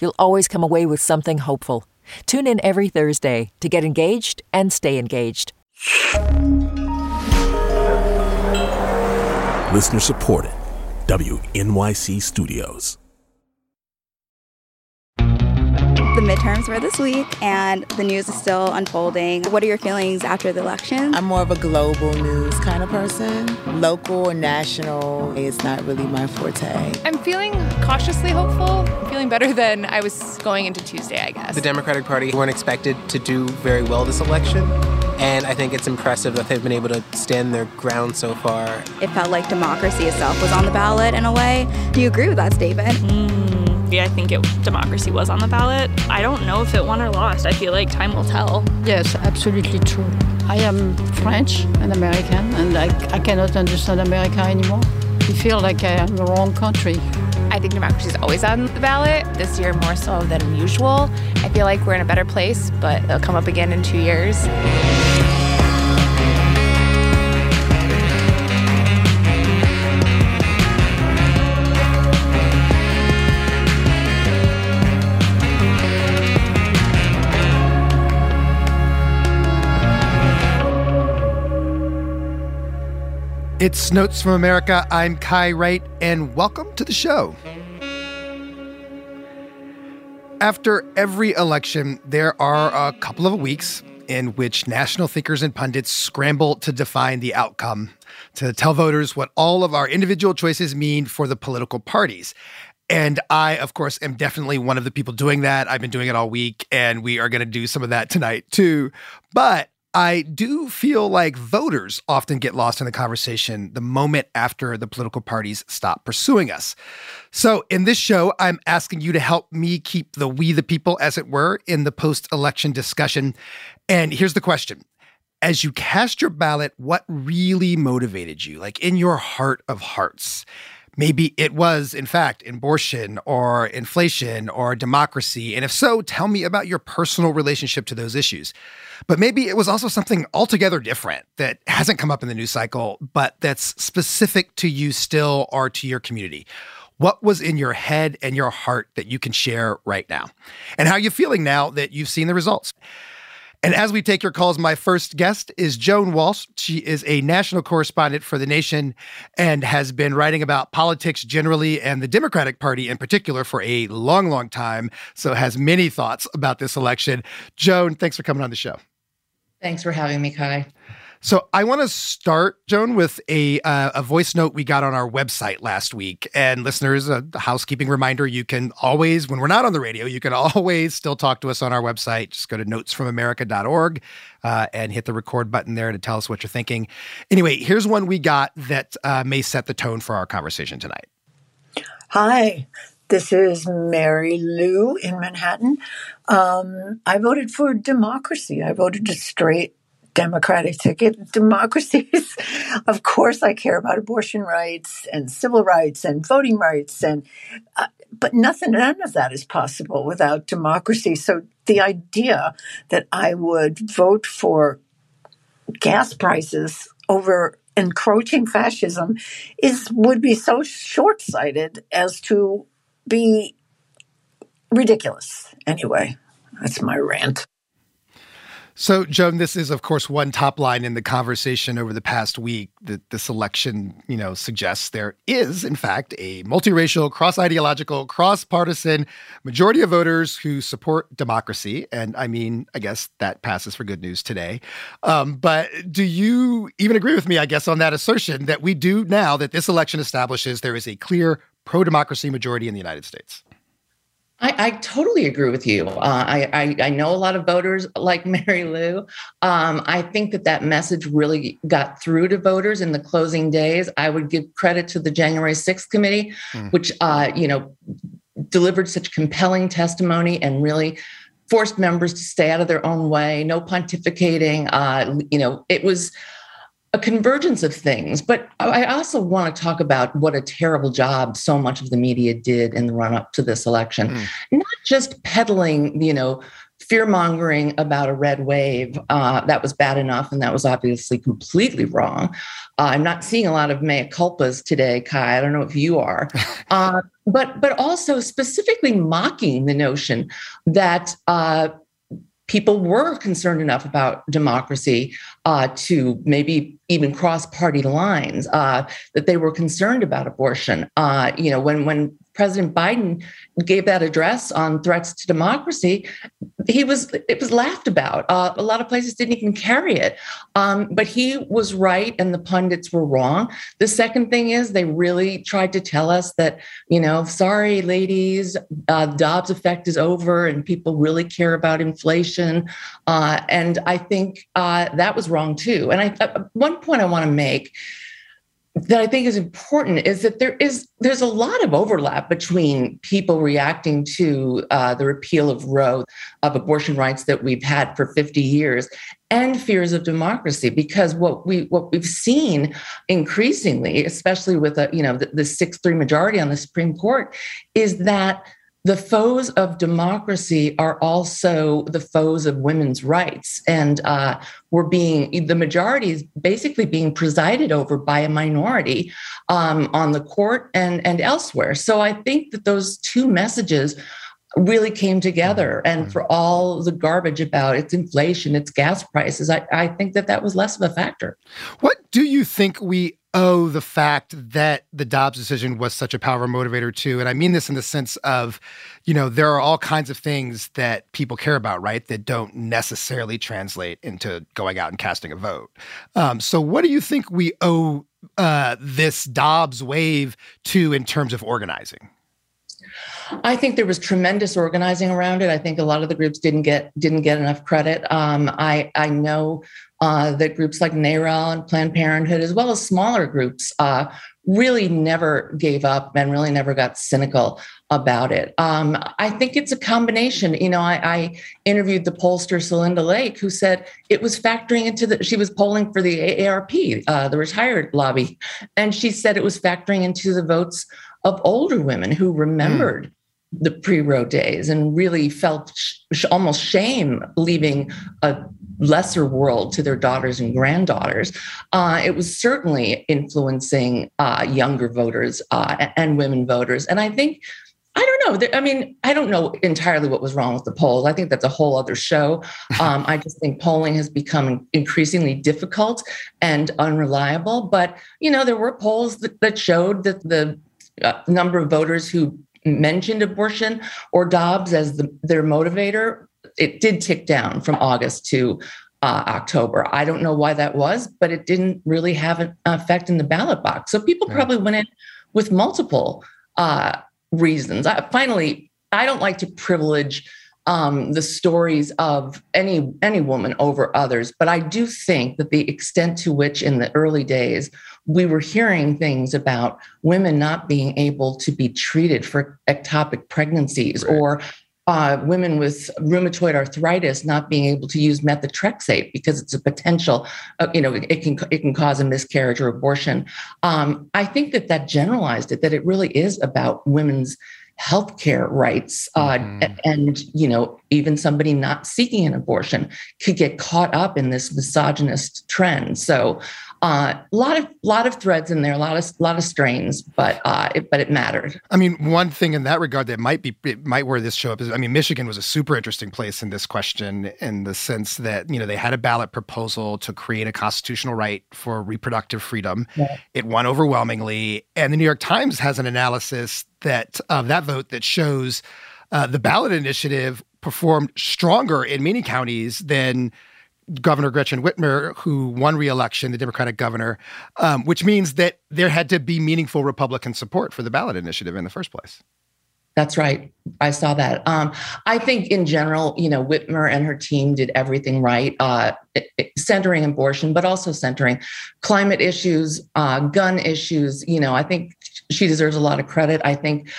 You'll always come away with something hopeful. Tune in every Thursday to get engaged and stay engaged. Listener supported. WNYC Studios. The midterms were this week, and the news is still unfolding. What are your feelings after the election? I'm more of a global news kind of person. Local or national is not really my forte. I'm feeling cautiously hopeful, feeling better than I was going into Tuesday, I guess. The Democratic Party weren't expected to do very well this election. And I think it's impressive that they've been able to stand their ground so far. It felt like democracy itself was on the ballot in a way. Do you agree with that statement? Mm. I think it, democracy was on the ballot. I don't know if it won or lost. I feel like time will tell. Yes, absolutely true. I am French and American, and I, I cannot understand America anymore. I feel like I am in the wrong country. I think democracy is always on the ballot. This year, more so than usual. I feel like we're in a better place, but it'll come up again in two years. It's Notes from America. I'm Kai Wright, and welcome to the show. After every election, there are a couple of weeks in which national thinkers and pundits scramble to define the outcome, to tell voters what all of our individual choices mean for the political parties. And I, of course, am definitely one of the people doing that. I've been doing it all week, and we are going to do some of that tonight too. But I do feel like voters often get lost in the conversation the moment after the political parties stop pursuing us. So, in this show, I'm asking you to help me keep the we the people, as it were, in the post election discussion. And here's the question As you cast your ballot, what really motivated you, like in your heart of hearts? Maybe it was, in fact, abortion or inflation or democracy. And if so, tell me about your personal relationship to those issues. But maybe it was also something altogether different that hasn't come up in the news cycle, but that's specific to you still or to your community. What was in your head and your heart that you can share right now? And how are you feeling now that you've seen the results? And as we take your calls, my first guest is Joan Walsh. She is a national correspondent for The Nation and has been writing about politics generally and the Democratic Party in particular for a long, long time. So has many thoughts about this election. Joan, thanks for coming on the show. Thanks for having me, Kai. So I want to start, Joan, with a uh, a voice note we got on our website last week. And listeners, a housekeeping reminder: you can always, when we're not on the radio, you can always still talk to us on our website. Just go to notesfromamerica.org uh, and hit the record button there to tell us what you're thinking. Anyway, here's one we got that uh, may set the tone for our conversation tonight. Hi, this is Mary Lou in Manhattan. Um, I voted for democracy. I voted a straight Democratic ticket. Democracies, of course, I care about abortion rights and civil rights and voting rights, and uh, but nothing, none of that is possible without democracy. So the idea that I would vote for gas prices over encroaching fascism is would be so short-sighted as to be ridiculous. Anyway, that's my rant. So, Joan, this is, of course, one top line in the conversation over the past week that this election, you know, suggests there is, in fact, a multiracial, cross ideological, cross partisan majority of voters who support democracy. And I mean, I guess that passes for good news today. Um, but do you even agree with me, I guess, on that assertion that we do now that this election establishes there is a clear pro democracy majority in the United States? I, I, totally agree with you. Uh, I, I, I, know a lot of voters like Mary Lou. Um, I think that that message really got through to voters in the closing days. I would give credit to the January 6th committee, mm. which, uh, you know, delivered such compelling testimony and really forced members to stay out of their own way, no pontificating. Uh, you know, it was a convergence of things. But I also want to talk about what a terrible job so much of the media did in the run up to this election, mm. not just peddling, you know, fear mongering about a red wave. Uh, that was bad enough, and that was obviously completely wrong. Uh, I'm not seeing a lot of mea culpas today, Kai. I don't know if you are, uh, but but also specifically mocking the notion that uh, people were concerned enough about democracy uh, to maybe even cross party lines, uh, that they were concerned about abortion. Uh, you know, when when President Biden gave that address on threats to democracy, he was it was laughed about. Uh, a lot of places didn't even carry it, um, but he was right, and the pundits were wrong. The second thing is they really tried to tell us that you know, sorry, ladies, uh, Dobbs effect is over, and people really care about inflation. Uh, and I think uh, that was wrong too. And I uh, one point I want to make that I think is important is that there is there's a lot of overlap between people reacting to uh, the repeal of Roe of abortion rights that we've had for 50 years and fears of democracy because what we what we've seen increasingly especially with a you know the, the 6-3 majority on the Supreme Court is that the foes of democracy are also the foes of women's rights. And uh, we're being, the majority is basically being presided over by a minority um, on the court and, and elsewhere. So I think that those two messages really came together. Mm-hmm. And for all the garbage about its inflation, its gas prices, I, I think that that was less of a factor. What do you think we owe the fact that the Dobbs decision was such a powerful motivator too. And I mean this in the sense of, you know, there are all kinds of things that people care about, right? That don't necessarily translate into going out and casting a vote. Um, so what do you think we owe uh, this Dobbs wave to in terms of organizing? I think there was tremendous organizing around it. I think a lot of the groups didn't get didn't get enough credit. Um, I I know uh, that groups like NARAL and Planned Parenthood, as well as smaller groups, uh, really never gave up and really never got cynical about it. Um, I think it's a combination. You know, I, I, interviewed the pollster Celinda Lake, who said it was factoring into the, she was polling for the AARP, uh, the retired lobby, and she said it was factoring into the votes of older women who remembered. Mm the pre-Roe days and really felt sh- almost shame leaving a lesser world to their daughters and granddaughters. Uh, it was certainly influencing uh, younger voters uh, and women voters. And I think, I don't know. I mean, I don't know entirely what was wrong with the polls. I think that's a whole other show. Um, I just think polling has become increasingly difficult and unreliable. But, you know, there were polls that, that showed that the uh, number of voters who mentioned abortion or Dobbs as the, their motivator it did tick down from August to uh, October. I don't know why that was, but it didn't really have an effect in the ballot box. So people probably went in with multiple uh, reasons. I, finally, I don't like to privilege um, the stories of any any woman over others, but I do think that the extent to which, in the early days, we were hearing things about women not being able to be treated for ectopic pregnancies right. or uh, women with rheumatoid arthritis not being able to use methotrexate because it's a potential, uh, you know, it can it can cause a miscarriage or abortion. Um, I think that that generalized it that it really is about women's healthcare rights, uh, mm-hmm. and you know, even somebody not seeking an abortion could get caught up in this misogynist trend. So a uh, lot of lot of threads in there, a lot of lot of strains, but uh, it, but it mattered. I mean, one thing in that regard that might be it might where this show up is, I mean, Michigan was a super interesting place in this question in the sense that you know they had a ballot proposal to create a constitutional right for reproductive freedom. Yeah. It won overwhelmingly, and the New York Times has an analysis that of that vote that shows uh, the ballot initiative performed stronger in many counties than Governor Gretchen Whitmer, who won re-election, the Democratic governor, um, which means that there had to be meaningful Republican support for the ballot initiative in the first place. That's right. I saw that. Um, I think in general, you know, Whitmer and her team did everything right, uh, centering abortion, but also centering climate issues, uh, gun issues. You know, I think she deserves a lot of credit. I think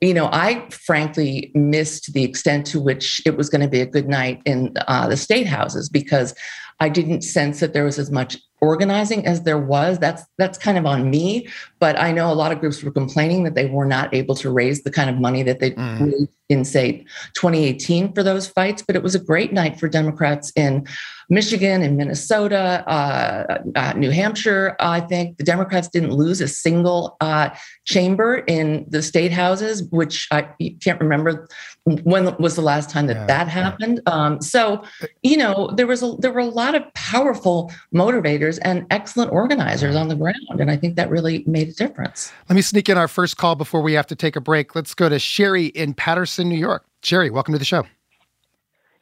you know, I frankly missed the extent to which it was going to be a good night in uh, the state houses because I didn't sense that there was as much organizing as there was. That's that's kind of on me. But I know a lot of groups were complaining that they were not able to raise the kind of money that they mm. raised in say 2018 for those fights. But it was a great night for Democrats in Michigan and Minnesota, uh, uh, New Hampshire. I think the Democrats didn't lose a single uh, chamber in the state houses, which I can't remember when was the last time that yeah, that happened. Yeah. Um, so, you know, there was a, there were a lot of powerful motivators and excellent organizers on the ground, and I think that really made a difference. Let me sneak in our first call before we have to take a break. Let's go to Sherry in Patterson, New York. Sherry, welcome to the show.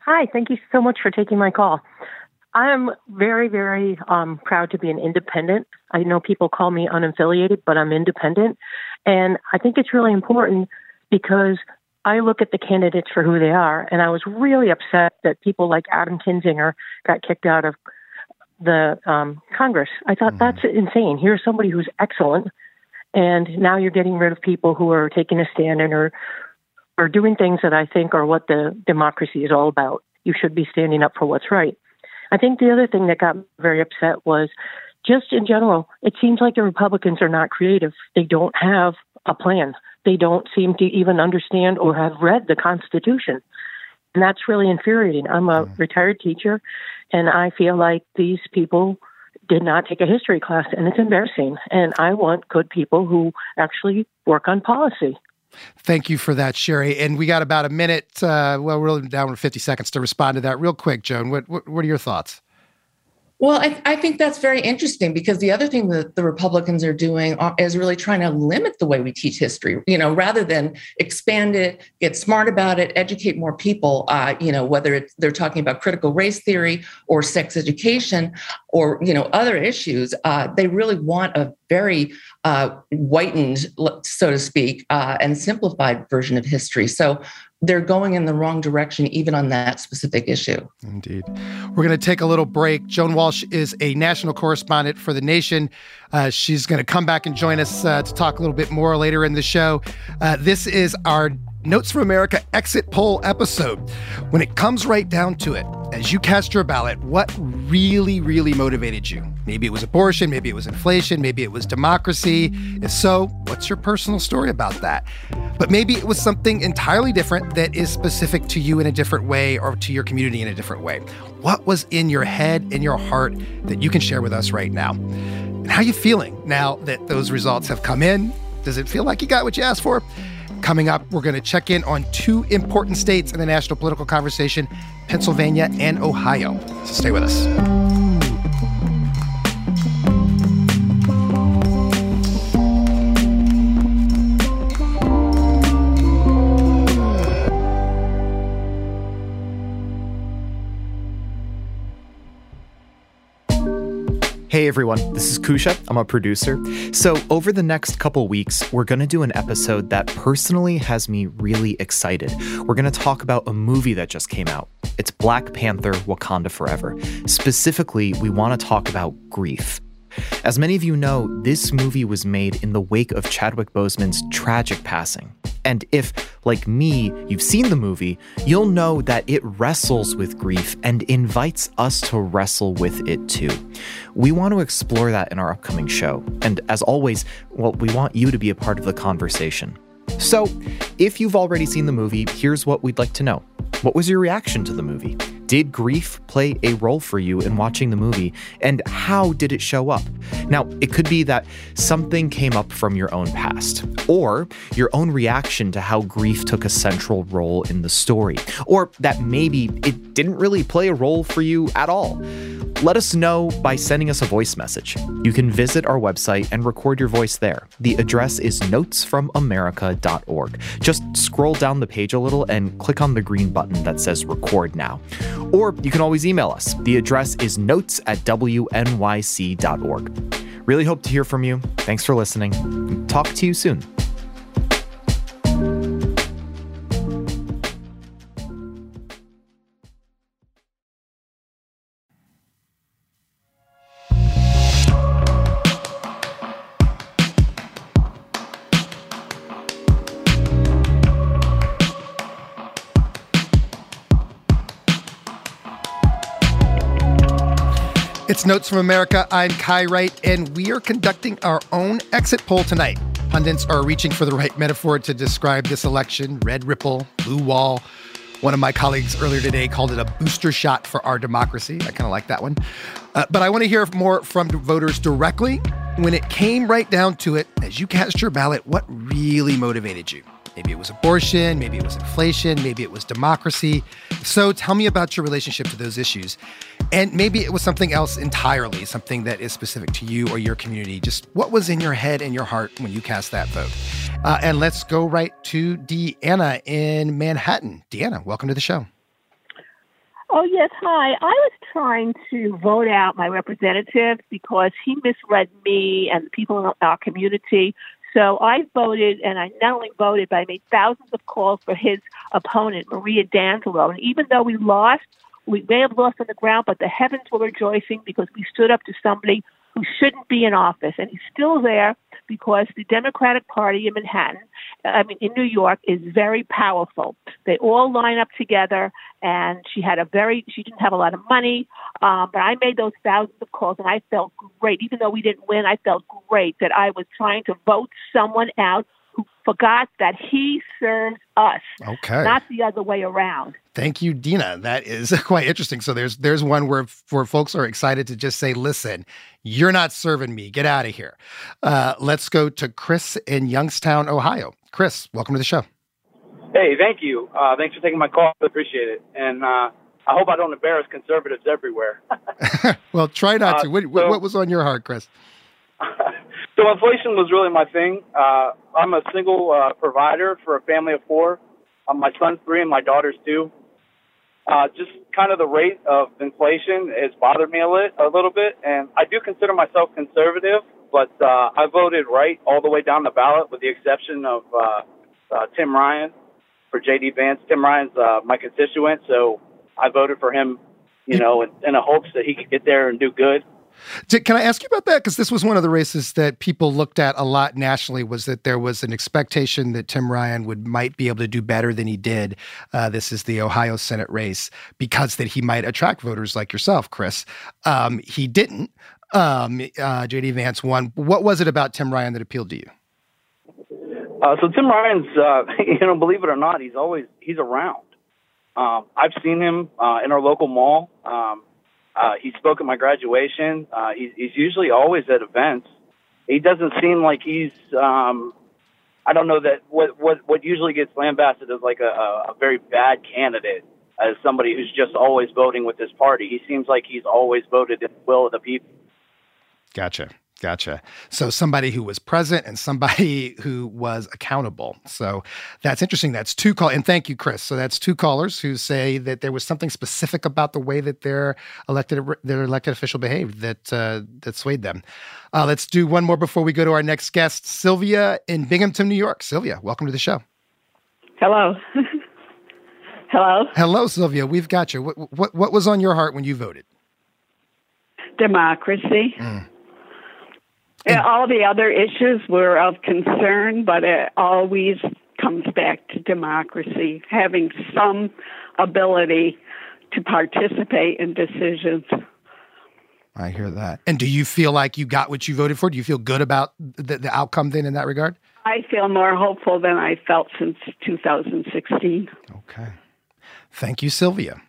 Hi, thank you so much for taking my call. I'm very, very um, proud to be an independent. I know people call me unaffiliated, but I'm independent. And I think it's really important because I look at the candidates for who they are. And I was really upset that people like Adam Kinzinger got kicked out of the um, Congress. I thought mm-hmm. that's insane. Here's somebody who's excellent. And now you're getting rid of people who are taking a stand and are, are doing things that I think are what the democracy is all about. You should be standing up for what's right. I think the other thing that got me very upset was just in general, it seems like the Republicans are not creative. They don't have a plan. They don't seem to even understand or have read the Constitution. And that's really infuriating. I'm a mm. retired teacher, and I feel like these people did not take a history class, and it's embarrassing. And I want good people who actually work on policy. Thank you for that, Sherry. And we got about a minute. Uh, well, we're really down to 50 seconds to respond to that. Real quick, Joan, what, what, what are your thoughts? Well, I, I, think that's very interesting because the other thing that the Republicans are doing is really trying to limit the way we teach history. You know, rather than expand it, get smart about it, educate more people. Uh, you know, whether they're talking about critical race theory or sex education or you know other issues, uh, they really want a very uh, whitened, so to speak, uh, and simplified version of history. So they're going in the wrong direction, even on that specific issue. Indeed. We're going to take a little break. Joan Walsh is a national correspondent for The Nation. Uh, she's going to come back and join us uh, to talk a little bit more later in the show. Uh, this is our Notes from America exit poll episode. When it comes right down to it, as you cast your ballot, what really, really motivated you? Maybe it was abortion, maybe it was inflation, maybe it was democracy. If so, what's your personal story about that? But maybe it was something entirely different that is specific to you in a different way or to your community in a different way. What was in your head, in your heart that you can share with us right now? And how are you feeling now that those results have come in? Does it feel like you got what you asked for? Coming up, we're going to check in on two important states in the national political conversation Pennsylvania and Ohio. So stay with us. Hey everyone, this is Kusha. I'm a producer. So, over the next couple weeks, we're going to do an episode that personally has me really excited. We're going to talk about a movie that just came out. It's Black Panther Wakanda Forever. Specifically, we want to talk about grief. As many of you know, this movie was made in the wake of Chadwick Boseman's tragic passing. And if, like me, you've seen the movie, you'll know that it wrestles with grief and invites us to wrestle with it too. We want to explore that in our upcoming show. And as always, well, we want you to be a part of the conversation. So, if you've already seen the movie, here's what we'd like to know. What was your reaction to the movie? Did grief play a role for you in watching the movie? And how did it show up? Now, it could be that something came up from your own past, or your own reaction to how grief took a central role in the story, or that maybe it didn't really play a role for you at all. Let us know by sending us a voice message. You can visit our website and record your voice there. The address is notesfromamerica.org. Just scroll down the page a little and click on the green button that says record now. Or you can always email us. The address is notes at wnyc.org. Really hope to hear from you. Thanks for listening. Talk to you soon. Notes from America. I'm Kai Wright, and we are conducting our own exit poll tonight. Pundits are reaching for the right metaphor to describe this election red ripple, blue wall. One of my colleagues earlier today called it a booster shot for our democracy. I kind of like that one. Uh, but I want to hear more from voters directly. When it came right down to it, as you cast your ballot, what really motivated you? Maybe it was abortion, maybe it was inflation, maybe it was democracy. So tell me about your relationship to those issues. And maybe it was something else entirely, something that is specific to you or your community. Just what was in your head and your heart when you cast that vote? Uh, and let's go right to Deanna in Manhattan. Deanna, welcome to the show. Oh, yes. Hi. I was trying to vote out my representative because he misled me and the people in our community so I voted, and I not only voted, but I made thousands of calls for his opponent, Maria D'Angelo. And even though we lost, we may have lost on the ground, but the heavens were rejoicing because we stood up to somebody who shouldn't be in office. And he's still there because the Democratic Party in Manhattan, I mean, in New York, is very powerful. They all line up together, and she had a very, she didn't have a lot of money, um, but I made those thousands of calls, and I felt great. Even though we didn't win, I felt great that I was trying to vote someone out who forgot that he serves us, okay. not the other way around. Thank you, Dina. That is quite interesting. So there's there's one where where folks are excited to just say, "Listen, you're not serving me. Get out of here." Uh, let's go to Chris in Youngstown, Ohio. Chris, welcome to the show. Hey, thank you. Uh, thanks for taking my call. I appreciate it. And uh, I hope I don't embarrass conservatives everywhere. well, try not to. What, so, what was on your heart, Chris? So inflation was really my thing. Uh, I'm a single uh, provider for a family of four. Um, my son's three and my daughter's two. Uh, just kind of the rate of inflation has bothered me a, lit, a little bit, and I do consider myself conservative, but uh, I voted right all the way down the ballot, with the exception of uh, uh, Tim Ryan for J.D. Vance. Tim Ryan's uh, my constituent, so I voted for him, you know, in, in a hopes that he could get there and do good. Can I ask you about that? Because this was one of the races that people looked at a lot nationally. Was that there was an expectation that Tim Ryan would might be able to do better than he did. Uh, this is the Ohio Senate race because that he might attract voters like yourself, Chris. Um, he didn't. Um, uh, JD Vance won. What was it about Tim Ryan that appealed to you? Uh, so Tim Ryan's, uh, you know, believe it or not, he's always he's around. Um, I've seen him uh, in our local mall. Um, uh, he spoke at my graduation. Uh, he's, he's usually always at events. He doesn't seem like he's. Um, I don't know that what what what usually gets lambasted as like a, a very bad candidate as somebody who's just always voting with his party. He seems like he's always voted in the will of the people. Gotcha. Gotcha. So somebody who was present and somebody who was accountable. So that's interesting. That's two call and thank you, Chris. So that's two callers who say that there was something specific about the way that their elected their elected official behaved that uh, that swayed them. Uh, let's do one more before we go to our next guest, Sylvia in Binghamton, New York. Sylvia, welcome to the show. Hello. Hello. Hello, Sylvia. We've got you. What, what what was on your heart when you voted? Democracy. Mm all the other issues were of concern, but it always comes back to democracy, having some ability to participate in decisions. I hear that. And do you feel like you got what you voted for? Do you feel good about the, the outcome then in that regard? I feel more hopeful than I felt since 2016. Okay. Thank you, Sylvia.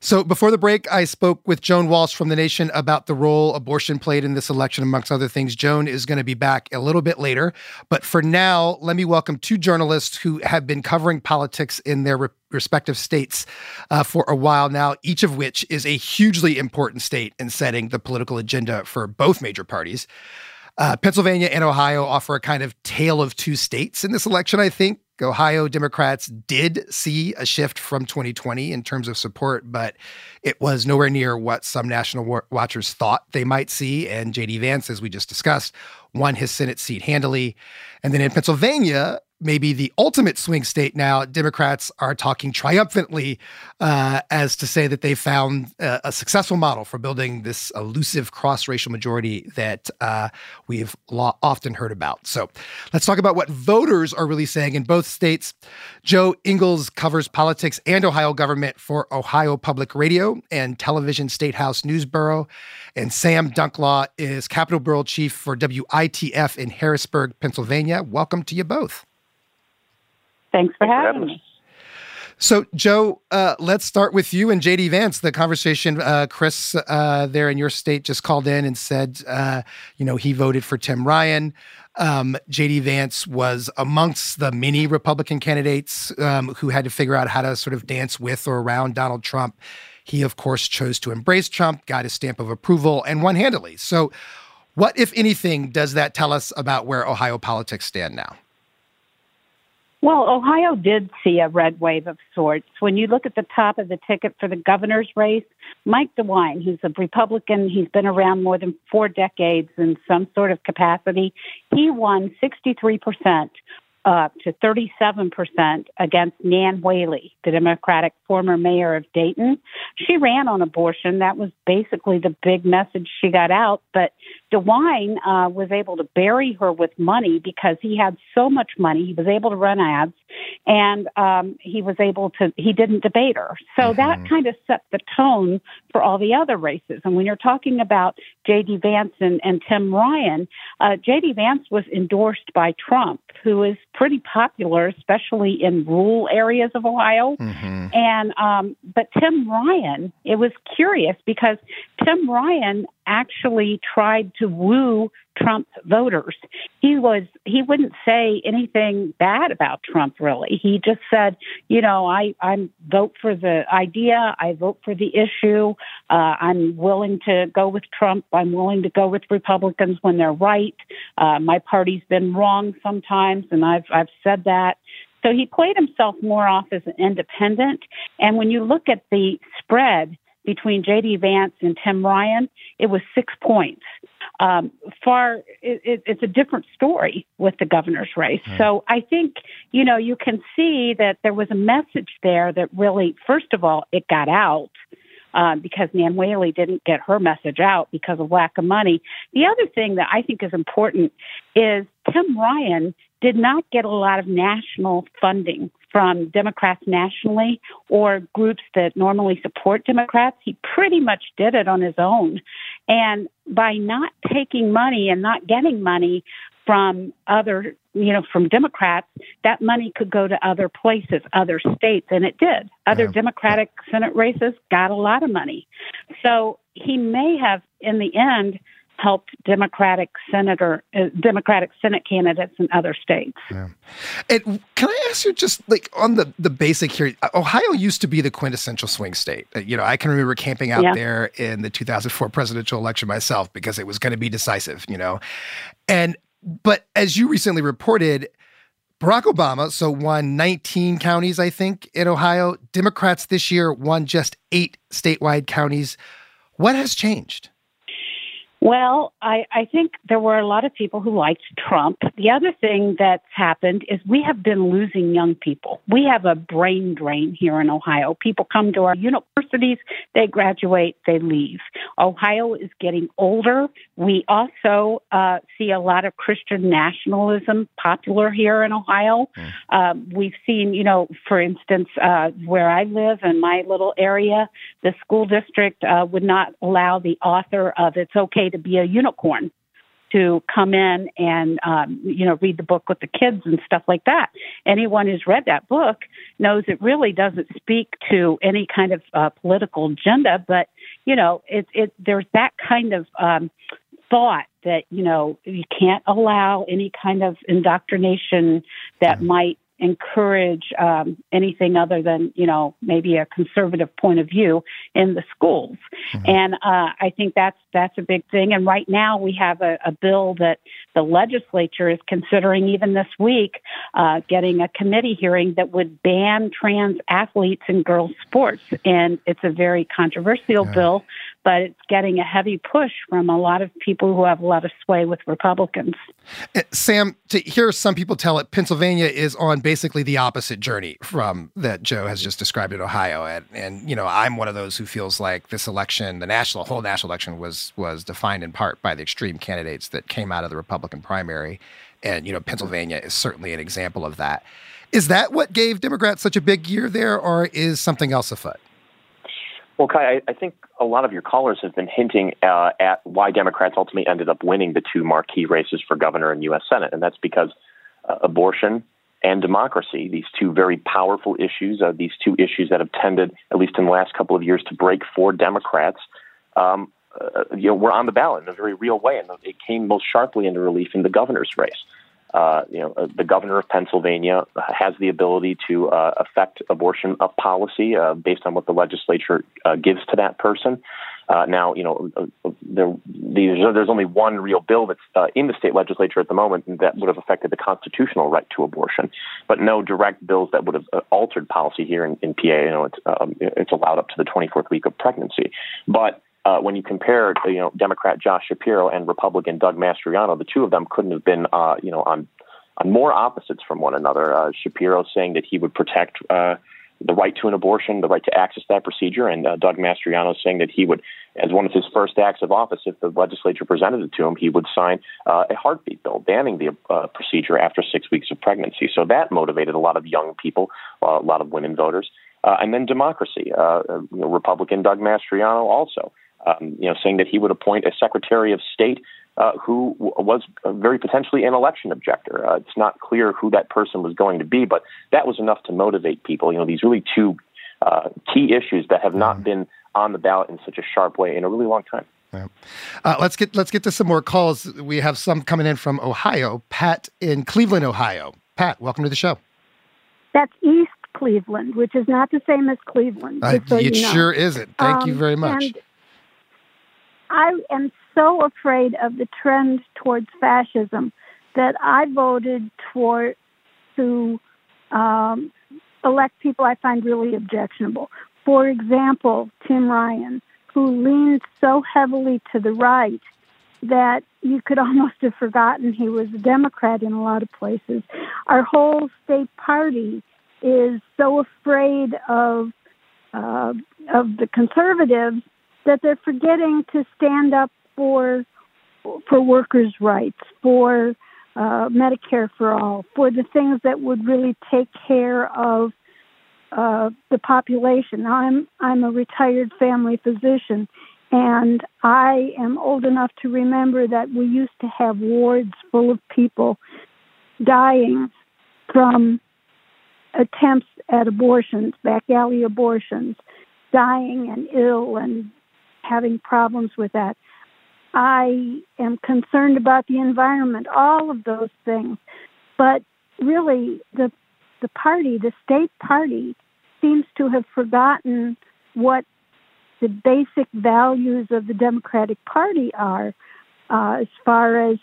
So before the break, I spoke with Joan Walsh from The Nation about the role abortion played in this election, amongst other things. Joan is going to be back a little bit later. But for now, let me welcome two journalists who have been covering politics in their re- respective states uh, for a while now, each of which is a hugely important state in setting the political agenda for both major parties. Uh, Pennsylvania and Ohio offer a kind of tale of two states in this election, I think. Ohio Democrats did see a shift from 2020 in terms of support, but it was nowhere near what some national watchers thought they might see. And J.D. Vance, as we just discussed, won his Senate seat handily. And then in Pennsylvania, maybe the ultimate swing state now, Democrats are talking triumphantly uh, as to say that they found a, a, successful model for building this elusive cross racial majority that uh, we've lo- often heard about. So let's talk about what voters are really saying in both states. Jo Ingles covers politics and Ohio government for Ohio Public Radio and Television State House News Bureau. And Sam Dunklau is Capitol Bureau Chief for WITF in Harrisburg, Pennsylvania. Welcome to you both. Thanks for having me. So, Jo, uh, let's start with you and JD Vance. The conversation, uh, Chris, uh, there in your state, just called in and said, uh, you know, he voted for Tim Ryan. Um, JD Vance was amongst the many Republican candidates um, who had to figure out how to sort of dance with or around Donald Trump. He, of course, chose to embrace Trump, got his stamp of approval, and won handily. So, what, if anything, does that tell us about where Ohio politics stand now? Well, Ohio did see a red wave of sorts. When you look at the top of the ticket for the governor's race, Mike DeWine, who's a Republican, he's been around more than four decades in some sort of capacity, he won 63% uh, to 37% against Nan Whaley, the Democratic former mayor of Dayton. She ran on abortion. That was basically the big message she got out. But DeWine uh, was able to bury her with money because he had so much money. He was able to run ads and um, he was able to, he didn't debate her. So mm-hmm. that kind of set the tone for all the other races. And when you're talking about J.D. Vance and, and Tim Ryan, uh, J.D. Vance was endorsed by Trump, who is pretty popular, especially in rural areas of Ohio. Mm-hmm. And um, but Tim Ryan, it was curious because Tim Ryan actually tried to woo Trump voters. He was he wouldn't say anything bad about Trump really. He just said, you know, I I vote for the idea, I vote for the issue. Uh, I'm willing to go with Trump. I'm willing to go with Republicans when they're right. Uh, my party's been wrong sometimes, and I've I've said that. So he played himself more off as an independent. And when you look at the spread between J.D. Vance and Tim Ryan, it was six points. Um, far, it, it, it's a different story with the governor's race. Mm. So I think, you know, you can see that there was a message there that really, first of all, it got out. Um, because Nan Whaley didn't get her message out because of lack of money. The other thing that I think is important is Tim Ryan did not get a lot of national funding from Democrats nationally or groups that normally support Democrats. He pretty much did it on his own. And by not taking money and not getting money from other, you know, from Democrats, that money could go to other places, other states, and it did. Other yeah. Democratic Senate races got a lot of money. So he may have, in the end, helped Democratic senator, uh, Democratic Senate candidates in other states. Yeah. And can I ask you just like on the the basic here? Ohio used to be the quintessential swing state. Uh, you know, I can remember camping out yeah. there in the 2004 presidential election myself because it was going to be decisive. You know, and but as you recently reported. Barack Obama so won 19 counties, I think, in Ohio. Democrats this year won just eight statewide counties. What has changed? Well, I, I think there were a lot of people who liked Trump. The other thing that's happened is we have been losing young people. We have a brain drain here in Ohio. People come to our universities, they graduate, they leave. Ohio is getting older. We also uh, see a lot of Christian nationalism popular here in Ohio. Mm. Uh, we've seen, you know, for instance, uh, where I live in my little area, the school district uh, would not allow the author of It's Okay to be a unicorn to come in and um, you know read the book with the kids and stuff like that. Anyone who's read that book knows it really doesn't speak to any kind of uh, political agenda, but you know it, it there's that kind of um, thought that you know you can't allow any kind of indoctrination that might encourage um, anything other than you know maybe a conservative point of view in the schools. Mm-hmm. and uh, i think that's that's a big thing. And right now we have a, a bill that the legislature is considering even this week uh, getting a committee hearing that would ban trans athletes in girls sports. And it's a very controversial yeah. bill but it's getting a heavy push from a lot of people who have a lot of sway with Republicans. Uh, Sam, to hear some people tell it, Pennsylvania is on basically the opposite journey from that Jo has just described in Ohio, and and you know I'm one of those who feels like this election, the national whole national election was was defined in part by the extreme candidates that came out of the Republican primary, and you know Pennsylvania is certainly an example of that. Is that what gave Democrats such a big year there, or is something else afoot? Well, Kai, I, I think a lot of your callers have been hinting uh, at why Democrats ultimately ended up winning the two marquee races for governor and U.S. Senate, and that's because uh, abortion and democracy, these two very powerful issues, uh, these two issues that have tended, at least in the last couple of years, to break for Democrats, um, uh, you know, were on the ballot in a very real way, and it came most sharply into relief in the governor's race. Uh, you know, uh, the governor of Pennsylvania has the ability to uh, affect abortion policy uh, based on what the legislature uh, gives to that person. Uh, now, you know, there, there's only one real bill that's in the state legislature at the moment that would have affected the constitutional right to abortion, but no direct bills that would have altered policy here in, in PA. You know, it's um, it's allowed up to the 24th week of pregnancy, but uh, when you compare, you know, Democrat Josh Shapiro and Republican Doug Mastriano, the two of them couldn't have been, uh, you know, on on more opposites from one another. Uh, Shapiro saying that he would protect uh, the right to an abortion, the right to access that procedure, and uh, Doug Mastriano saying that he would, as one of his first acts of office, if the legislature presented it to him, he would sign uh, a heartbeat bill banning the uh, procedure after six weeks of pregnancy. So that motivated a lot of young people, uh, a lot of women voters. Uh, and then democracy. Uh, Republican Doug Mastriano also um, you know, saying that he would appoint a Secretary of State uh, who was very potentially an election objector. Uh, it's not clear who that person was going to be, but that was enough to motivate people. You know, these really two uh, key issues that have not mm-hmm. been on the ballot in such a sharp way in a really long time. Yeah. Uh, let's get let's get to some more calls. We have some coming in from Ohio. Pat in Cleveland, Ohio. Pat, welcome to the show. That's East Cleveland, which is not the same as Cleveland. Uh, so it you know. sure isn't. Thank um, you very much. And I am so afraid of the trend towards fascism that I voted toward to um, elect people I find really objectionable. For example, Tim Ryan, who leaned so heavily to the right that you could almost have forgotten he was a Democrat in a lot of places. Our whole state party is so afraid of uh, of the conservatives that they're forgetting to stand up for for workers' rights, for uh, Medicare for all, for the things that would really take care of uh, the population. I'm I'm a retired family physician, and I am old enough to remember that we used to have wards full of people dying from attempts at abortions, back alley abortions, dying and ill and having problems with that. I am concerned about the environment, all of those things. But really, the the party, the state party, seems to have forgotten what the basic values of the Democratic Party are, uh, as far as,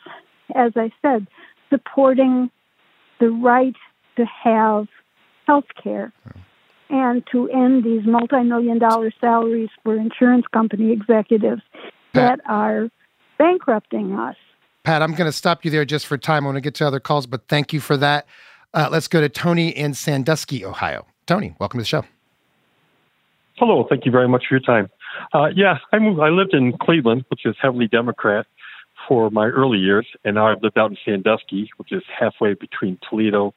as I said, supporting the right to have health care and to end these multi-million dollar salaries for insurance company executives Pat, that are bankrupting us. Pat, I'm going to stop you there just for time. I want to get to other calls, but thank you for that. Uh, let's go to Tony in Sandusky, Ohio. Tony, welcome to the show. Hello, thank you very much for your time. Uh, yeah, I moved. I lived in Cleveland, which is heavily Democrat, for my early years, and now I've lived out in Sandusky, which is halfway between Toledo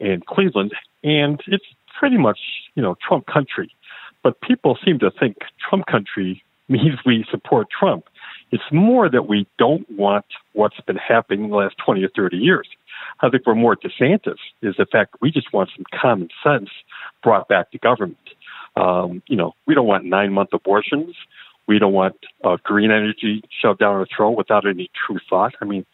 and Cleveland, and it's pretty much, you know, Trump country. But people seem to think Trump country means we support Trump. It's more that we don't want what's been happening in the last 20 or 30 years. I think we're more DeSantis is the fact that we just want some common sense brought back to government. Um, you know, we don't want nine month abortions. We don't want uh, green energy shoved down our throat without any true thought. I mean,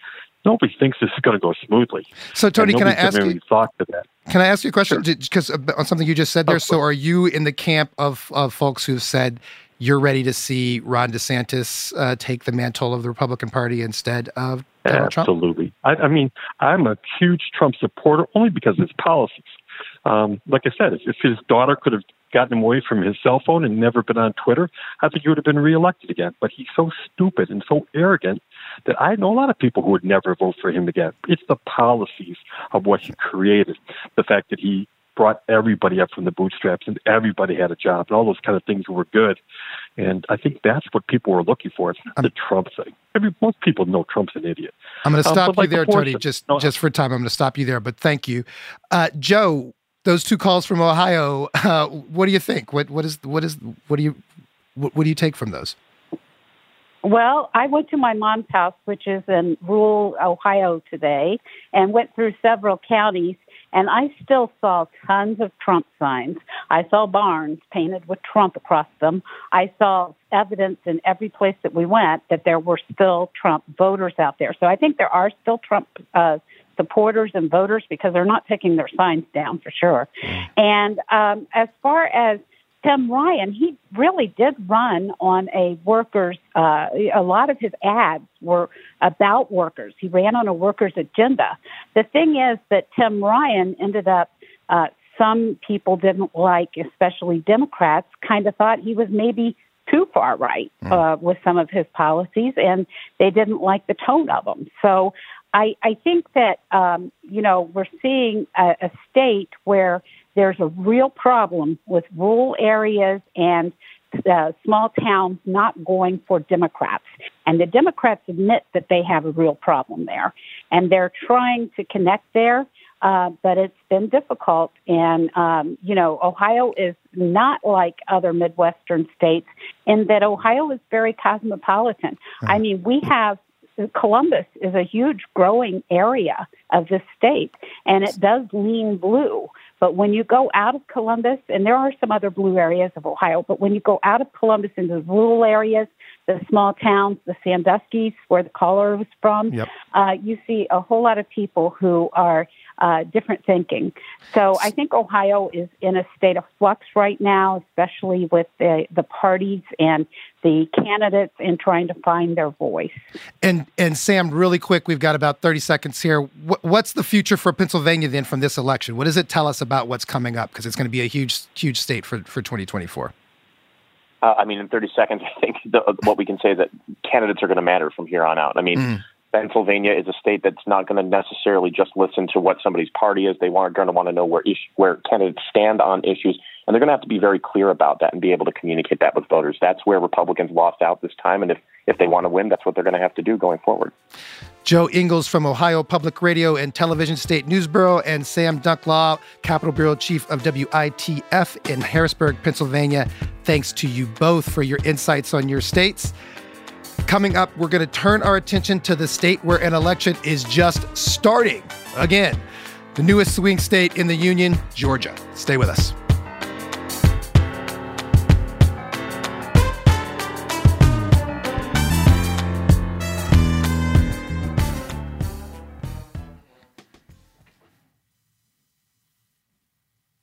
nobody thinks this is going to go smoothly. So, Tony, can I ask you? Thought to that. Can I ask you a question? Because sure. on something you just said there. So, are you in the camp of, of folks who've said you're ready to see Ron DeSantis uh, take the mantle of the Republican Party instead of Donald Trump? Absolutely. I, I, mean, I'm a huge Trump supporter only because of his policies. Um, like I said, if, if his daughter could have gotten him away from his cell phone and never been on Twitter, I think he would have been reelected again. But he's so stupid and so arrogant that I know a lot of people who would never vote for him again. It's the policies of what he created, the fact that he brought everybody up from the bootstraps and everybody had a job and all those kind of things were good. And I think that's what people were looking for. It's not the Trump thing. Every, most people know Trump's an idiot. I'm going to Um, stop but you like there, Tony. Just No, just for time, I'm going to stop you there. But thank you, uh, Jo. Those two calls from Ohio. Uh, what do you think? What what is what is what do you what, what do you take from those? Well, I went to my mom's house, which is in rural Ohio today, and went through several counties, and I still saw tons of Trump signs. I saw barns painted with Trump across them. I saw evidence in every place that we went that there were still Trump voters out there. So I think there are still Trump uh, supporters and voters because they're not taking their signs down for sure. And um, as far as Tim Ryan, he really did run on a workers. Uh, a lot of his ads were about workers. He ran on a workers agenda. The thing is that Tim Ryan ended up. Uh, some people didn't like, especially Democrats, kind of thought he was maybe too far right uh, with some of his policies, and they didn't like the tone of them. So I, I think that um, you know we're seeing a, a state where there's a real problem with rural areas and uh, small towns not going for Democrats. And the Democrats admit that they have a real problem there. And they're trying to connect there, uh, but it's been difficult. And, um, you know, Ohio is not like other Midwestern states in that Ohio is very cosmopolitan. I mean, we have Columbus is a huge growing area of the state, and it does lean blue. But when you go out of Columbus, and there are some other blue areas of Ohio, but when you go out of Columbus into the rural areas, the small towns, the Sandusky's, where the caller was from, Yep. uh, you see a whole lot of people who are uh, different thinking. So I think Ohio is in a state of flux right now, especially with the, the parties and the candidates and trying to find their voice. And and Sam, really quick, we've got about 30 seconds here. What, what's the future for Pennsylvania then from this election? What does it tell us about what's coming up? Because it's going to be a huge huge state for for 2024. Uh, I mean, in 30 seconds, I think the, what we can say is that candidates are going to matter from here on out. I mean, Pennsylvania is a state that's not going to necessarily just listen to what somebody's party is. They want going to want to know where where candidates stand on issues, and they're going to have to be very clear about that and be able to communicate that with voters. That's where Republicans lost out this time, and if if they want to win, that's what they're going to have to do going forward. Jo Ingles from Ohio Public Radio and Television State News Bureau, and Sam Dunklau, Capitol Bureau Chief of WITF in Harrisburg, Pennsylvania. Thanks to you both for your insights on your states. Coming up, we're going to turn our attention to the state where an election is just starting. Again, the newest swing state in the Union, Georgia. Stay with us.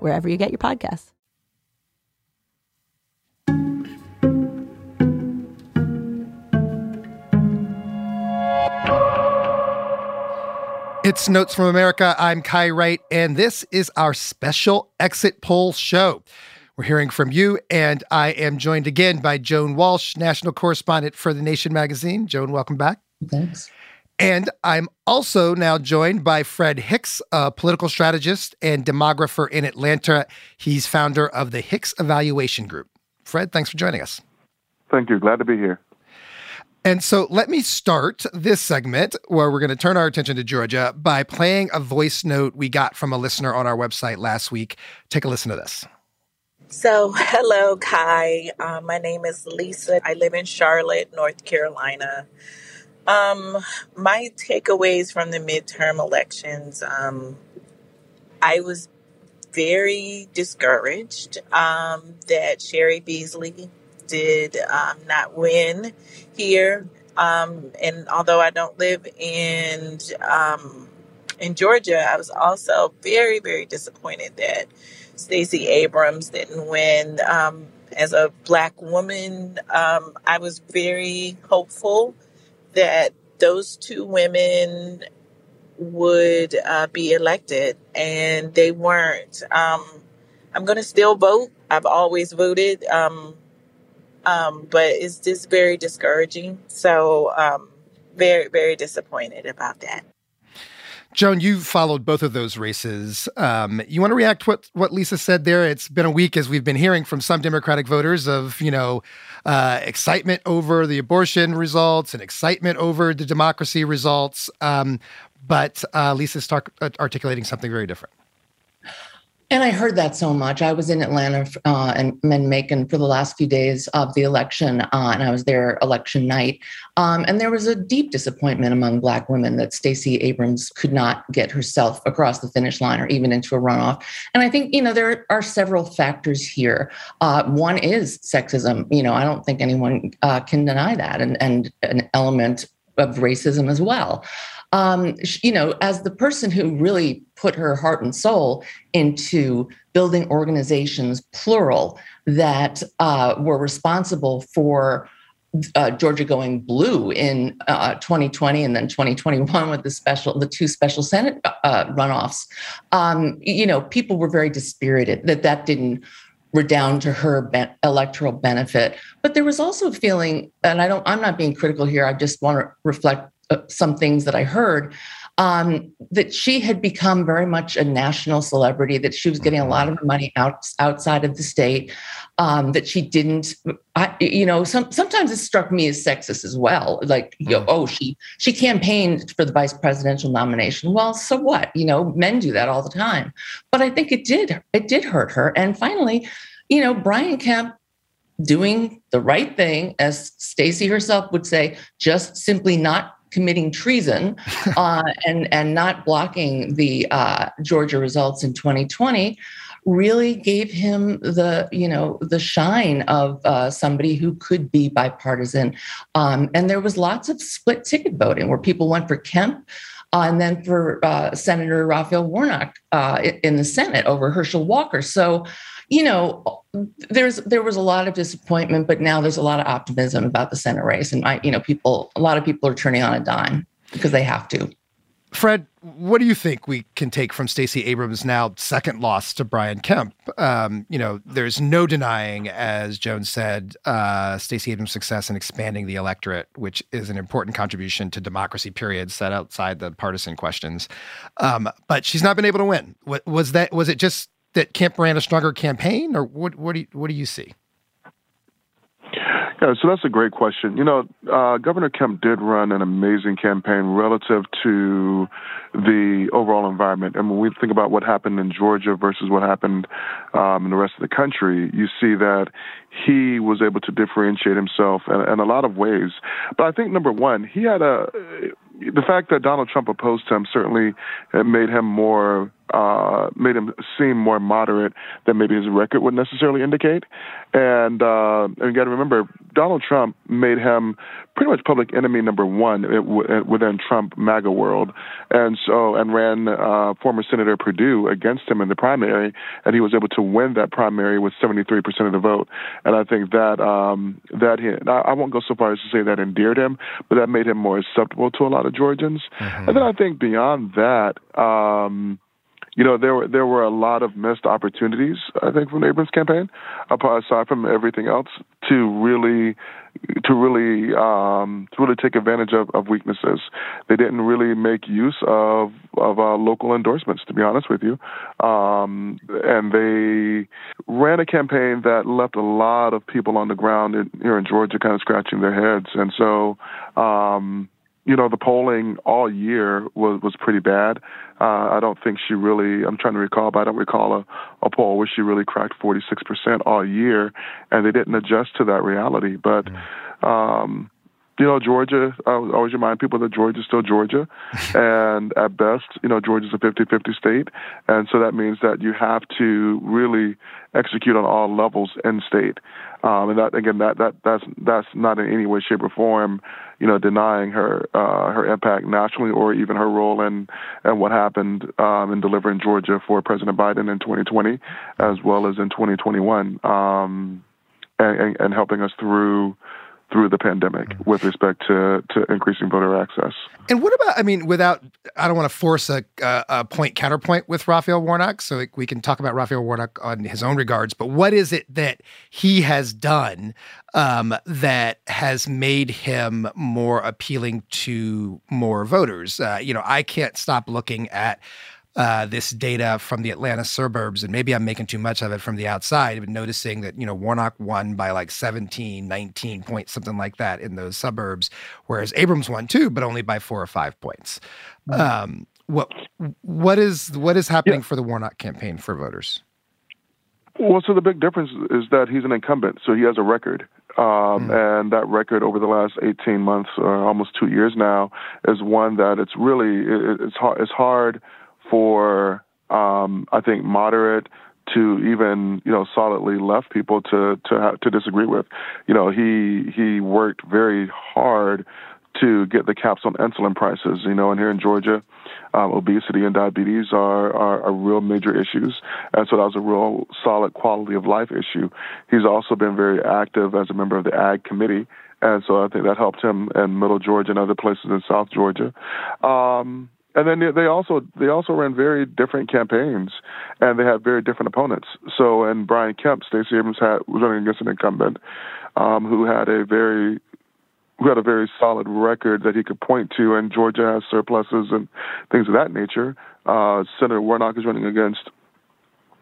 Wherever you get your podcasts. It's Notes from America. I'm Kai Wright, and this is our special exit poll show. We're hearing from you, and I am joined again by Joan Walsh, national correspondent for The Nation magazine. Joan, welcome back. Thanks. And I'm also now joined by Fred Hicks, a political strategist and demographer in Atlanta. He's founder of the Hicks Evaluation Group. Fred, thanks for joining us. Thank you. Glad to be here. And so let me start this segment where we're going to turn our attention to Georgia by playing a voice note we got from a listener on our website last week. Take a listen to this. So, hello, Kai. Uh, my name is Lisa. I live in Charlotte, North Carolina. Um, my takeaways from the midterm elections um, I was very discouraged um, that Cheri Beasley did um, not win here. Um, and although I don't live in um, in Georgia, I was also very, very disappointed that Stacey Abrams didn't win. Um, as a black woman, um, I was very hopeful that those two women would uh, be elected, and they weren't. Um, I'm going to still vote. I've always voted, um, um, but it's just very discouraging. So, um, very, very disappointed about that. Joan, you followed both of those races. Um, you want to react what what Lisa said there? It's been a week as we've been hearing from some Democratic voters of you know uh, excitement over the abortion results and excitement over the democracy results. Um, but uh, Lisa's uh, articulating something very different. And I heard that so much. I was in Atlanta uh, and, and Macon for the last few days of the election, uh, and I was there election night. Um, and there was a deep disappointment among Black women that Stacey Abrams could not get herself across the finish line or even into a runoff. And I think, you know, there are several factors here. Uh, one is sexism. You know, I don't think anyone uh, can deny that, and, and an element of racism as well um, you know, as the person who really put her heart and soul into building organizations, plural, that uh, were responsible for uh, Georgia going blue in uh, 2020 and then 2021 with the special, the two special Senate uh, runoffs. Um, you know, people were very dispirited that that didn't redound to her electoral benefit. But there was also a feeling, and I don't, I'm not being critical here. I just want to reflect uh, some things that I heard. Um, that she had become very much a national celebrity, that she was getting a lot of money out, outside of the state, um, that she didn't, I, you know, some, sometimes it struck me as sexist as well. Like, you know, oh, she she campaigned for the vice presidential nomination. Well, so what? You know, men do that all the time. But I think it did it did hurt her. And finally, you know, Brian Kemp doing the right thing, as Stacey herself would say, just simply not committing treason uh, and and not blocking the uh, Georgia results in 2020 really gave him the you know the shine of uh, somebody who could be bipartisan. Um, and there was lots of split ticket voting where people went for kemp uh, and then for uh, senator raphael warnock uh, in the senate over herschel walker so you know, there's there was a lot of disappointment, but now there's a lot of optimism about the Senate race, and I, you know, people, a lot of people are turning on a dime because they have to. Fred, what do you think we can take from Stacey Abrams' now second loss to Brian Kemp? Um, you know, there's no denying, as Jones said, uh, Stacey Abrams' success in expanding the electorate, which is an important contribution to democracy. Period, set outside the partisan questions. Um, but she's not been able to win. Was that? Was it just that Kemp ran a stronger campaign, or what? What do you, what do you see? Yeah, so that's a great question. You know, uh, Governor Kemp did run an amazing campaign relative to the overall environment. And when we think about what happened in Georgia versus what happened um, in the rest of the country, you see that he was able to differentiate himself in, in a lot of ways. But I think number one, he had a the fact that Donald Trump opposed him certainly made him more uh, made him seem more moderate than maybe his record would necessarily indicate. And, uh, and you got to remember, Donald Trump made him pretty much public enemy number one within Trump MAGA world, and so and ran uh, former Senator Perdue against him in the primary, and he was able to win that primary with 73% of the vote. And I think that um, that he, I won't go so far as to say that endeared him, but that made him more acceptable to a lot of Georgians. Mm-hmm. And then I think beyond that. Um, you know, there were there were a lot of missed opportunities. I think from the Abrams campaign, aside from everything else, to really to really um, to really take advantage of, of weaknesses. They didn't really make use of of uh, local endorsements, to be honest with you, um, and they ran a campaign that left a lot of people on the ground in, here in Georgia, kind of scratching their heads. And so, um, you know, the polling all year was was pretty bad. Uh, I don't think she really. I'm trying to recall, but I don't recall a, a poll where she really cracked 46% all year, and they didn't adjust to that reality. But, um, you know, Georgia, I always remind people that Georgia is still Georgia. and at best, you know, Georgia's a 50 50 state. And so that means that you have to really execute on all levels in state. Um, and that, again, that, that, that's, that's not in any way, shape, or form, you know, denying her, uh, her impact nationally or even her role in, in what happened, um, in delivering Georgia for President Biden in 2020 as well as in 2021. Um, and, and, and helping us through through the pandemic with respect to, to increasing voter access. And what about, I mean, without, I don't want to force a, a, point counterpoint with Raphael Warnock, so we can talk about Raphael Warnock on his own regards, but what is it that he has done um, that has made him more appealing to more voters? Uh, you know, I can't stop looking at uh, this data from the Atlanta suburbs, and maybe I'm making too much of it from the outside, but noticing that, you know, Warnock won by like 17, 19 points, something like that in those suburbs, whereas Abrams won too, but only by four or five points. Mm-hmm. Um, what what is what is happening yeah. for the Warnock campaign for voters? Well, so the big difference is that he's an incumbent, so he has a record. Um, mm. And that record over the last 18 months, or almost two years now, is one that it's really it, it's hard. It's hard for um, I think moderate to even you know solidly left people to to to disagree with. You know, he he worked very hard to get the caps on insulin prices. You know, and here in Georgia, um, obesity and diabetes are, are, are real major issues, and so that was a real solid quality of life issue. He's also been very active as a member of the Ag Committee. And so I think that helped him in Middle Georgia and other places in South Georgia. Um, and then they also they also ran very different campaigns, and they had very different opponents. So, and Brian Kemp, Stacey Abrams had was running against an incumbent um, who had a very who had a very solid record that he could point to, and Georgia has surpluses and things of that nature. Uh, Senator Warnock is running against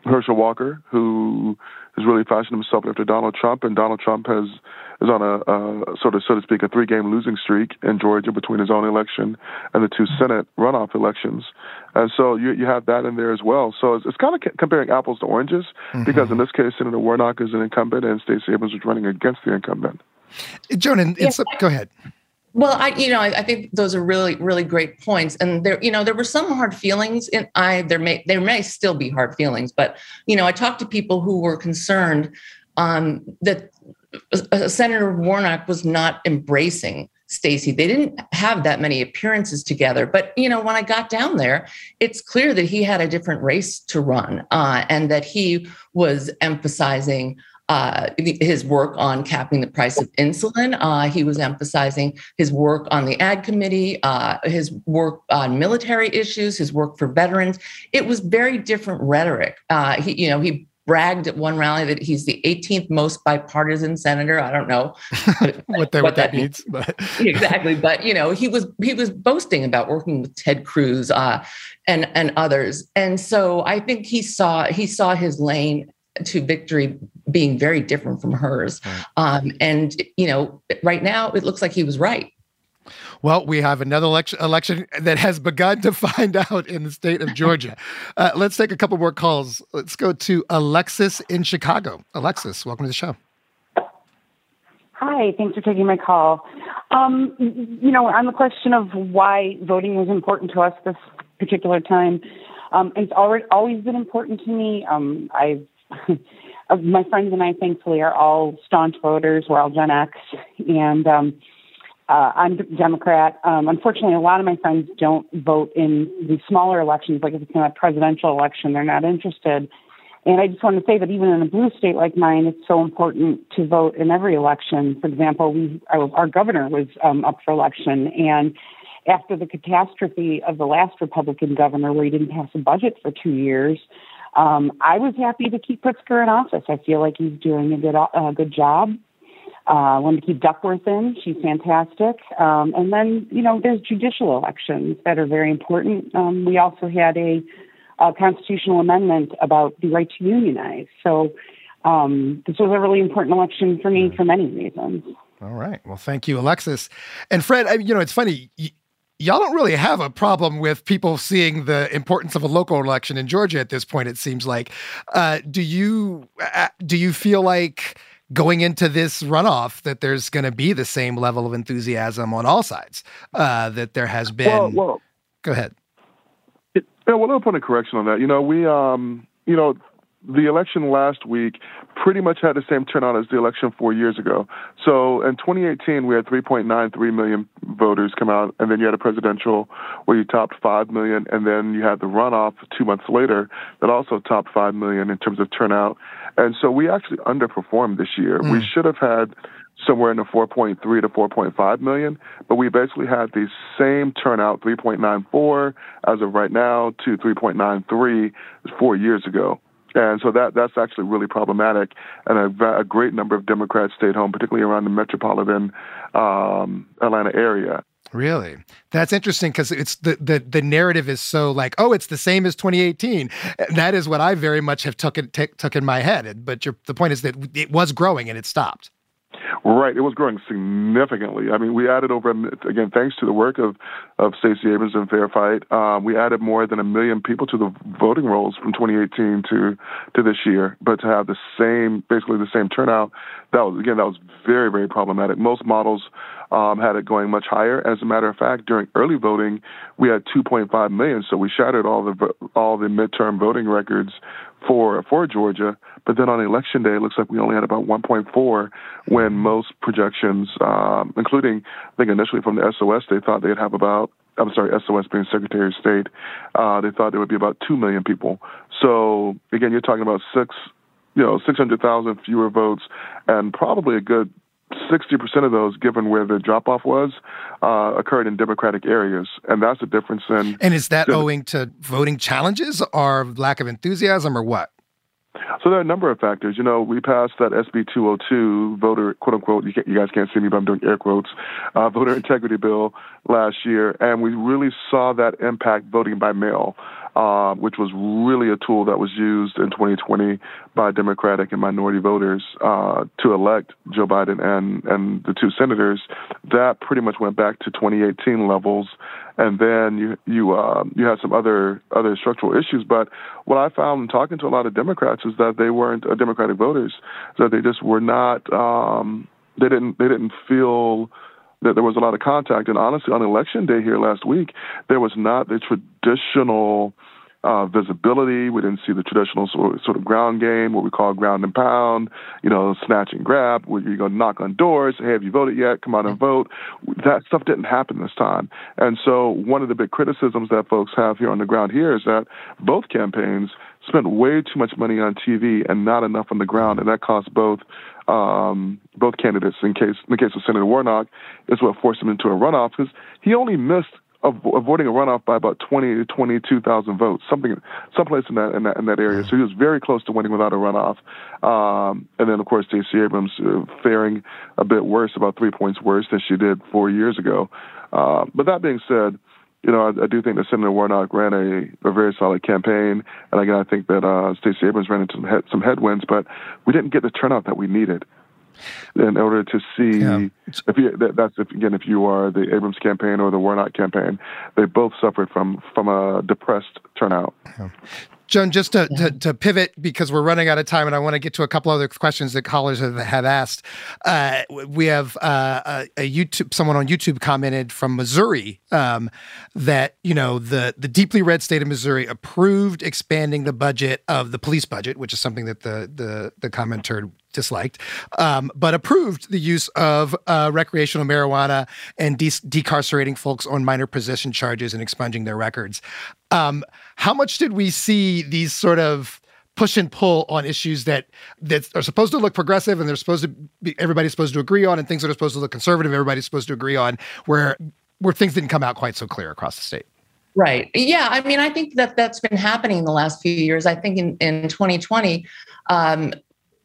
Herschel Walker, who has really fashioned himself after Donald Trump, and Donald Trump has is on a uh, sort of so to speak a three game losing streak in Georgia between his own election and the two Senate runoff elections, and so you you have that in there as well. So it's, it's kind of comparing apples to oranges mm-hmm. because in this case Senator Warnock is an incumbent and Stacey Abrams is running against the incumbent. Joan, yeah. go ahead. Well, I, you know, I, I, think those are really, really great points. And there, you know, there were some hard feelings, and I there may there may still be hard feelings, but you know, I talked to people who were concerned um, that uh, Senator Warnock was not embracing Stacey. They didn't have that many appearances together, but you know, when I got down there, it's clear that he had a different race to run, uh, and that he was emphasizing uh, his work on capping the price of insulin. Uh, he was emphasizing his work on the Ag Committee, uh, his work on military issues, his work for veterans. It was very different rhetoric. Uh, he, you know, he bragged at one rally that he's the 18th most bipartisan senator. I don't know what, what, what, that means, but exactly. But you know, he was he was boasting about working with Ted Cruz uh, and and others, and so I think he saw he saw his lane to victory being very different from hers. Um, and, you know, right now it looks like he was right. Well, we have another election, election that has begun to find out in the state of Georgia. Uh, let's take a couple more calls. Let's go to Alexis in Chicago. Alexis, welcome to the show. Hi, thanks for taking my call. Um, you know, on the question of why voting was important to us this particular time, um, it's already always been important to me. Um, I've my friends and I, thankfully, are all staunch voters. We're all Gen X, and um, uh, I'm Democrat. Um, unfortunately, a lot of my friends don't vote in the smaller elections, like if it's not a presidential election, they're not interested. And I just want to say that even in a blue state like mine, it's so important to vote in every election. For example, we our, our governor was um, up for election, and after the catastrophe of the last Republican governor, where he didn't pass a budget for two years, um, I was happy to keep Pritzker in office. I feel like he's doing a good a good job. Uh, wanted to keep Duckworth in. She's fantastic. Um, and then, you know, there's judicial elections that are very important. Um, we also had a, a constitutional amendment about the right to unionize. So um, this was a really important election for me for many reasons. All right. Well, thank you, Alexis. And Fred, I, you know, it's funny y'all don't really have a problem with people seeing the importance of a local election in Georgia at this point. It seems like. Uh, do you uh, do you feel like going into this runoff that there's going to be the same level of enthusiasm on all sides uh, that there has been. Well, well, Go ahead. Yeah, well, I'll point of correction on that. You know, we, um, you know, the election last week pretty much had the same turnout as the election four years ago. So in 2018, we had 3.93 million voters come out, and then you had a presidential where you topped 5 million, and then you had the runoff two months later that also topped 5 million in terms of turnout. And so we actually underperformed this year. Mm. We should have had somewhere in the 4.3 to 4.5 million, but we basically had the same turnout, 3.94 as of right now to 3.93 four years ago. And so that that's actually really problematic, and a, a great number of Democrats stayed home, particularly around the metropolitan um, Atlanta area. Really, that's interesting because it's the, the the narrative is so like, oh, it's the same as 2018. That is what I very much have took it, t- took in my head. But your, the point is that it was growing and it stopped. Right, it was growing significantly. I mean, we added over again, thanks to the work of of Stacey Abrams and Fair Fight, um, we added more than a million people to the voting rolls from 2018 to to this year. But to have the same, basically the same turnout, that was again that was very very problematic. Most models um, had it going much higher. As a matter of fact, during early voting, we had 2.5 million, so we shattered all the all the midterm voting records for for Georgia. But then on election day, it looks like we only had about 1.4 when most projections, um, including I think initially from the SOS, they thought they'd have about I'm sorry, SOS being Secretary of State, uh, they thought there would be about two million people. So again, you're talking about six, you know, 600,000 fewer votes, and probably a good 60% of those, given where the drop off was, uh, occurred in Democratic areas. And that's the difference in. And is that owing to voting challenges or lack of enthusiasm or what? So there are a number of factors. You know, we passed that SB 202 voter, quote unquote, you, you, guys can't see me, but I'm doing air quotes, uh, voter integrity bill last year, and we really saw that impact voting by mail uh, which was really a tool that was used in 2020 by Democratic and minority voters uh, to elect Joe Biden and, and the two senators. That pretty much went back to 2018 levels, and then you you uh, you had some other other structural issues. But what I found talking to a lot of Democrats is that they weren't uh, Democratic voters, that they just were not. Um, they didn't they didn't feel that there was a lot of contact. And honestly, on election day here last week, there was not the traditional uh, visibility. We didn't see the traditional sort, sort of ground game, what we call ground and pound, you know, snatch and grab, where you go knock on doors, hey, have you voted yet? Come out and vote. That stuff didn't happen this time. And so one of the big criticisms that folks have here on the ground here is that both campaigns spent way too much money on TV and not enough on the ground, and that cost both um, both candidates. In case in the case of Senator Warnock, is what forced him into a runoff because he only missed avoiding a runoff by about 20 to 22,000 votes, something, someplace in that, in that in that area. So he was very close to winning without a runoff. Um, and then, of course, Stacey Abrams uh, faring a bit worse, about three points worse than she did four years ago. Uh, but that being said, you know, I, I do think that Senator Warnock ran a, a very solid campaign, and again, I think that uh, Stacey Abrams ran into some, head, some headwinds, but we didn't get the turnout that we needed in order to see yeah. if you, that, that's if, again if you are the Abrams campaign or the Warnock campaign, they both suffered from from a depressed turnout. Yeah. Joan, just to, to, to, pivot because we're running out of time, and I want to get to a couple other questions that callers have, have asked. Uh, we have uh, a, a, YouTube, someone on YouTube commented from Missouri um, that you know the the deeply red state of Missouri approved expanding the budget of the police budget, which is something that the the the commenter disliked, um, but approved the use of uh, recreational marijuana and de- decarcerating folks on minor possession charges and expunging their records. Um, how much did we see these sort of push and pull on issues that that are supposed to look progressive and they're supposed to be everybody's supposed to agree on, and things that are supposed to look conservative, everybody's supposed to agree on, where where things didn't come out quite so clear across the state. Right. Yeah. I mean, I think that that's been happening in the last few years. I think in, in 2020, um,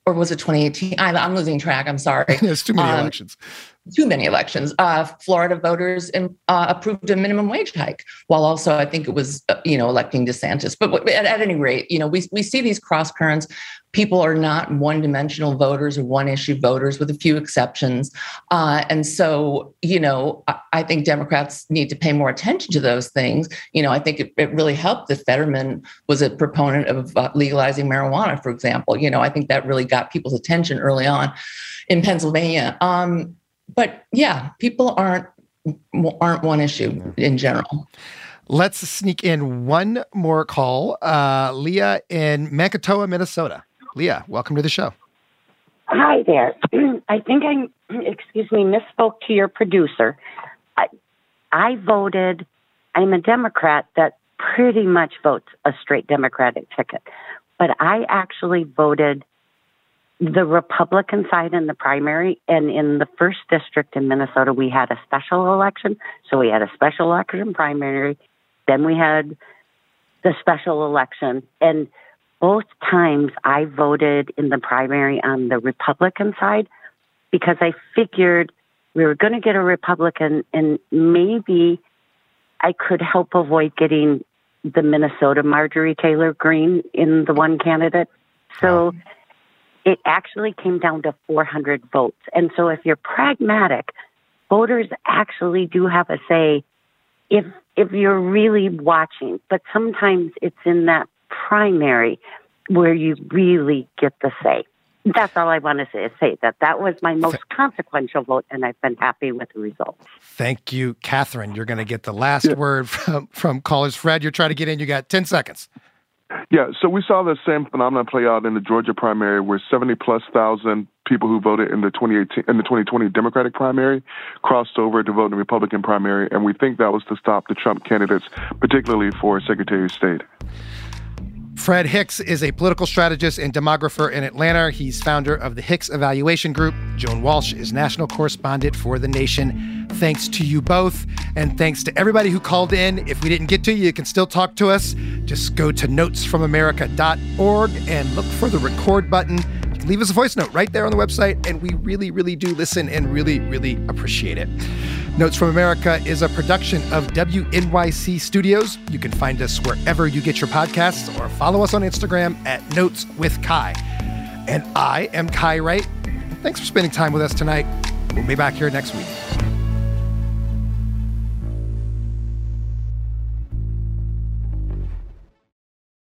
or was it 2018? I, am losing track. I'm sorry. There's too many um, elections. Too many elections. Uh, Florida voters in, uh, approved a minimum wage hike, while also I think it was uh, you know electing DeSantis. But at, at any rate, you know we we see these cross currents. People are not one-dimensional voters or one-issue voters, with a few exceptions. Uh, and so, you know, I, I, think Democrats need to pay more attention to those things. You know, I think it, it really helped that Fetterman was a proponent of uh, legalizing marijuana, for example. You know, I think that really got people's attention early on in Pennsylvania. Um, but yeah, people aren't aren't one issue in general. Let's sneak in one more call. Uh, Leah in Mankato, Minnesota. Leah, welcome to the show. Hi there. I think I, excuse me, misspoke to your producer. I, I voted, I'm a Democrat that pretty much votes a straight Democratic ticket, but I actually voted the Republican side in the primary, and in the first district in Minnesota, we had a special election. So we had a special election primary, then we had the special election, and both times I voted in the primary on the Republican side because I figured we were going to get a Republican, and maybe I could help avoid getting the Minnesota Marjorie Taylor Greene in the one candidate. So it actually came down to 400 votes. And so if you're pragmatic, voters actually do have a say if if you're really watching, but sometimes it's in that primary where you really get the say. That's all I want to say. Say that that was my most consequential vote, and I've been happy with the results. Thank you, Catherine. You're going to get the last yeah. word from from callers. Fred, you're trying to get in. You got ten seconds. Yeah, so we saw the same phenomenon play out in the Georgia primary, where 70 plus thousand people who voted in the 2018 in the 2020 Democratic primary crossed over to vote in the Republican primary, and we think that was to stop the Trump candidates, particularly for Secretary of State. Fred Hicks is a political strategist and demographer in Atlanta. He's founder of the Hicks Evaluation Group. Joan Walsh is national correspondent for The Nation. Thanks to you both. And thanks to everybody who called in. If we didn't get to you, you can still talk to us. Just go to notesfromamerica.org and look for the record button. Leave us a voice note right there on the website. And we really, really do listen and really, really appreciate it. Notes from America is a production of WNYC Studios. You can find us wherever you get your podcasts or follow us on Instagram at Notes with Kai. And I am Kai Wright. Thanks for spending time with us tonight. We'll be back here next week.